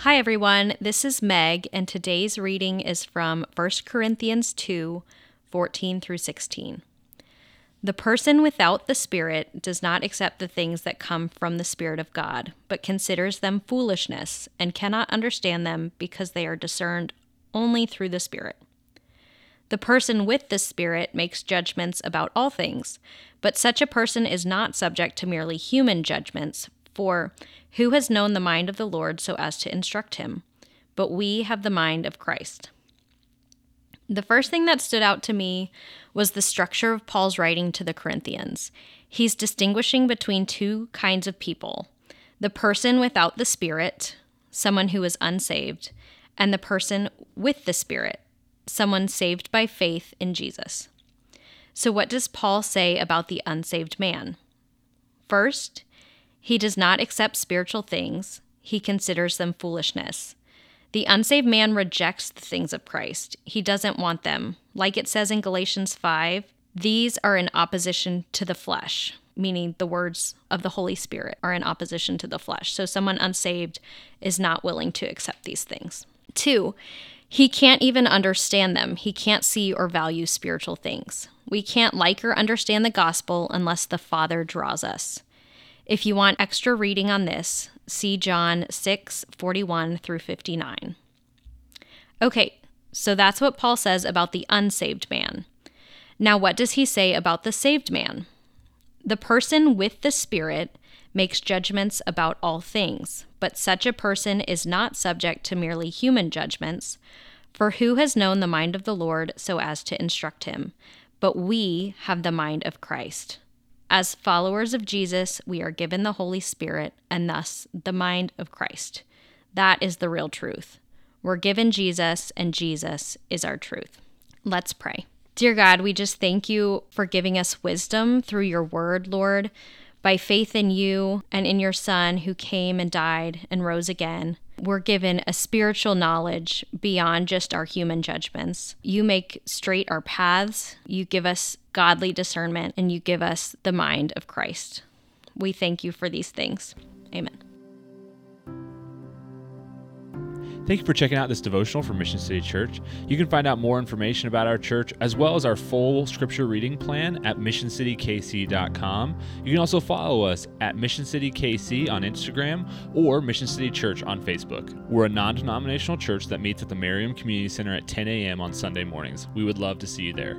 Hi, everyone. This is Meg, and today's reading is from 1 Corinthians 2 14 through 16. The person without the Spirit does not accept the things that come from the Spirit of God, but considers them foolishness and cannot understand them because they are discerned only through the Spirit. The person with the Spirit makes judgments about all things, but such a person is not subject to merely human judgments, for who has known the mind of the Lord so as to instruct him? But we have the mind of Christ. The first thing that stood out to me was the structure of Paul's writing to the Corinthians. He's distinguishing between two kinds of people the person without the Spirit, someone who is unsaved, and the person with the Spirit, someone saved by faith in Jesus. So, what does Paul say about the unsaved man? First, he does not accept spiritual things, he considers them foolishness. The unsaved man rejects the things of Christ. He doesn't want them. Like it says in Galatians 5, these are in opposition to the flesh, meaning the words of the Holy Spirit are in opposition to the flesh. So someone unsaved is not willing to accept these things. Two, he can't even understand them. He can't see or value spiritual things. We can't like or understand the gospel unless the Father draws us. If you want extra reading on this, see John 6 41 through 59. Okay, so that's what Paul says about the unsaved man. Now, what does he say about the saved man? The person with the Spirit makes judgments about all things, but such a person is not subject to merely human judgments. For who has known the mind of the Lord so as to instruct him? But we have the mind of Christ. As followers of Jesus, we are given the Holy Spirit and thus the mind of Christ. That is the real truth. We're given Jesus, and Jesus is our truth. Let's pray. Dear God, we just thank you for giving us wisdom through your word, Lord. By faith in you and in your Son who came and died and rose again, we're given a spiritual knowledge beyond just our human judgments. You make straight our paths, you give us godly discernment, and you give us the mind of Christ. We thank you for these things. Amen. Thank you for checking out this devotional from Mission City Church. You can find out more information about our church as well as our full scripture reading plan at missioncitykc.com. You can also follow us at Mission City KC on Instagram or Mission City Church on Facebook. We're a non denominational church that meets at the Merriam Community Center at 10 a.m. on Sunday mornings. We would love to see you there.